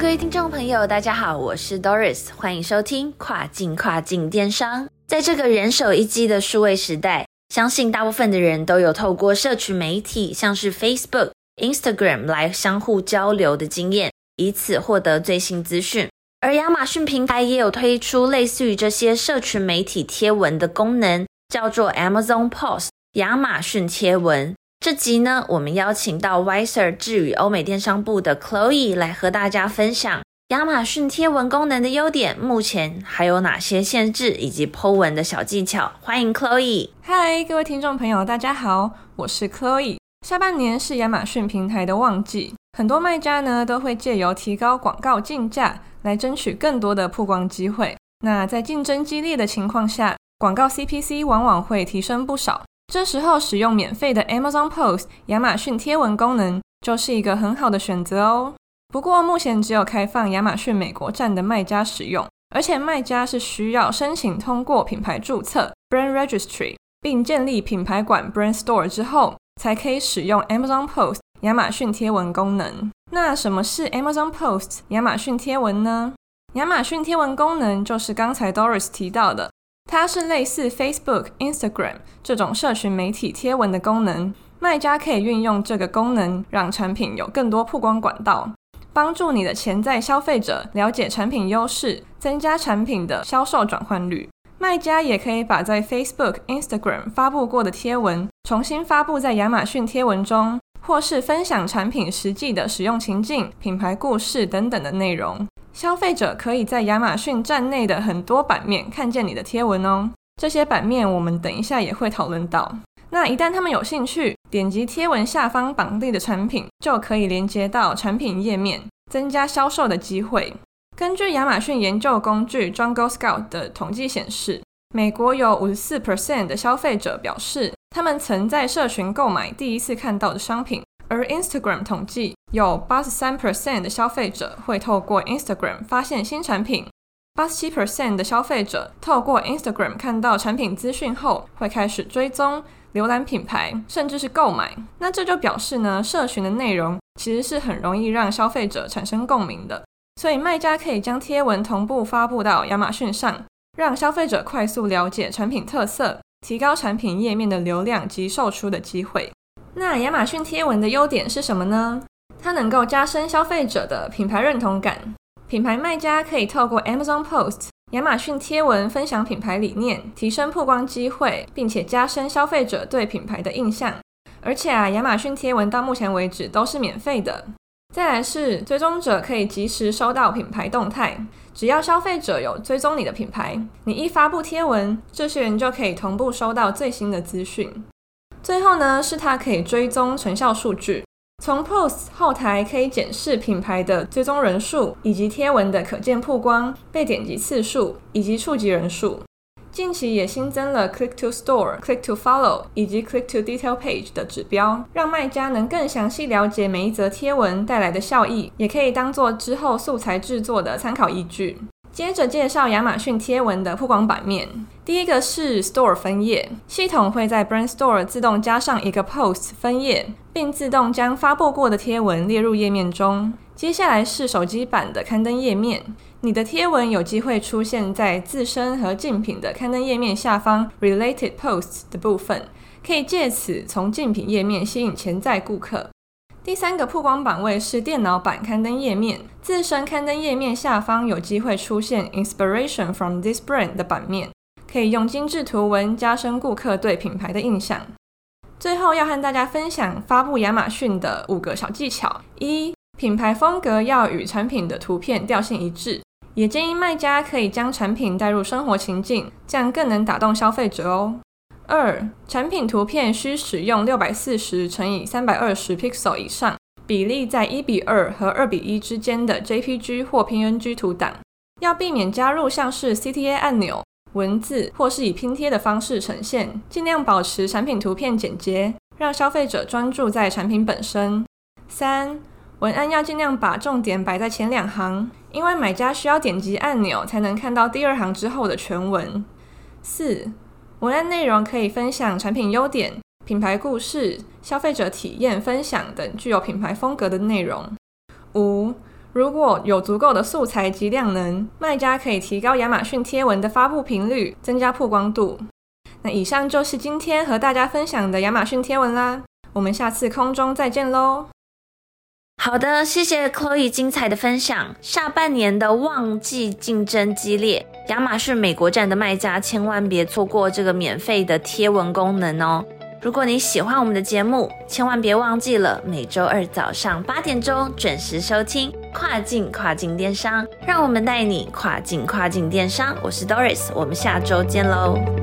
各位听众朋友，大家好，我是 Doris，欢迎收听跨境跨境电商。在这个人手一机的数位时代，相信大部分的人都有透过社群媒体，像是 Facebook、Instagram 来相互交流的经验，以此获得最新资讯。而亚马逊平台也有推出类似于这些社群媒体贴文的功能，叫做 Amazon Post 亚马逊贴文。这集呢，我们邀请到 Wiser 智宇欧美电商部的 Chloe 来和大家分享亚马逊贴文功能的优点，目前还有哪些限制，以及 Po 文的小技巧。欢迎 Chloe。嗨，各位听众朋友，大家好，我是 Chloe。下半年是亚马逊平台的旺季，很多卖家呢都会借由提高广告竞价来争取更多的曝光机会。那在竞争激烈的情况下，广告 CPC 往往会提升不少。这时候使用免费的 Amazon Post 亚马逊贴文功能就是一个很好的选择哦。不过目前只有开放亚马逊美国站的卖家使用，而且卖家是需要申请通过品牌注册 Brand Registry，并建立品牌馆 Brand Store 之后，才可以使用 Amazon Post 亚马逊贴文功能。那什么是 Amazon Post 亚马逊贴文呢？亚马逊贴文功能就是刚才 Doris 提到的。它是类似 Facebook、Instagram 这种社群媒体贴文的功能，卖家可以运用这个功能，让产品有更多曝光管道，帮助你的潜在消费者了解产品优势，增加产品的销售转换率。卖家也可以把在 Facebook、Instagram 发布过的贴文重新发布在亚马逊贴文中，或是分享产品实际的使用情境、品牌故事等等的内容。消费者可以在亚马逊站内的很多版面看见你的贴文哦。这些版面我们等一下也会讨论到。那一旦他们有兴趣，点击贴文下方绑定的产品，就可以连接到产品页面，增加销售的机会。根据亚马逊研究工具 Jungle Scout 的统计显示，美国有五十四 percent 的消费者表示，他们曾在社群购买第一次看到的商品。而 Instagram 统计，有八十三 percent 的消费者会透过 Instagram 发现新产品，八十七 percent 的消费者透过 Instagram 看到产品资讯后，会开始追踪、浏览品牌，甚至是购买。那这就表示呢，社群的内容其实是很容易让消费者产生共鸣的。所以卖家可以将贴文同步发布到亚马逊上，让消费者快速了解产品特色，提高产品页面的流量及售出的机会。那亚马逊贴文的优点是什么呢？它能够加深消费者的品牌认同感。品牌卖家可以透过 Amazon Post 亚马逊贴文分享品牌理念，提升曝光机会，并且加深消费者对品牌的印象。而且啊，亚马逊贴文到目前为止都是免费的。再来是追踪者可以及时收到品牌动态，只要消费者有追踪你的品牌，你一发布贴文，这些人就可以同步收到最新的资讯。最后呢，是它可以追踪成效数据，从 Post 后台可以检视品牌的追踪人数，以及贴文的可见曝光、被点击次数以及触及人数。近期也新增了 Click to Store、Click to Follow 以及 Click to Detail Page 的指标，让卖家能更详细了解每一则贴文带来的效益，也可以当做之后素材制作的参考依据。接着介绍亚马逊贴文的曝光版面。第一个是 Store 分页，系统会在 Brand Store 自动加上一个 Post 分页，并自动将发布过的贴文列入页面中。接下来是手机版的刊登页面，你的贴文有机会出现在自身和竞品的刊登页面下方 Related Posts 的部分，可以借此从竞品页面吸引潜在顾客。第三个曝光版位是电脑版刊登页面，自身刊登页面下方有机会出现 Inspiration from this brand 的版面，可以用精致图文加深顾客对品牌的印象。最后要和大家分享发布亚马逊的五个小技巧：一、品牌风格要与产品的图片调性一致，也建议卖家可以将产品带入生活情境，这样更能打动消费者哦。二、产品图片需使用六百四十乘以三百二十 pixel 以上，比例在一比二和二比一之间的 JPG 或 PNG 图档。要避免加入像是 CTA 按钮、文字或是以拼贴的方式呈现，尽量保持产品图片简洁，让消费者专注在产品本身。三、文案要尽量把重点摆在前两行，因为买家需要点击按钮才能看到第二行之后的全文。四、文案内容可以分享产品优点、品牌故事、消费者体验分享等具有品牌风格的内容。五、如果有足够的素材及量能，卖家可以提高亚马逊贴文的发布频率，增加曝光度。那以上就是今天和大家分享的亚马逊贴文啦，我们下次空中再见喽。好的，谢谢 Chloe 精彩的分享。下半年的旺季竞争激烈，亚马逊美国站的卖家千万别错过这个免费的贴文功能哦。如果你喜欢我们的节目，千万别忘记了每周二早上八点钟准时收听跨境跨境电商，让我们带你跨境跨境电商。我是 Doris，我们下周见喽。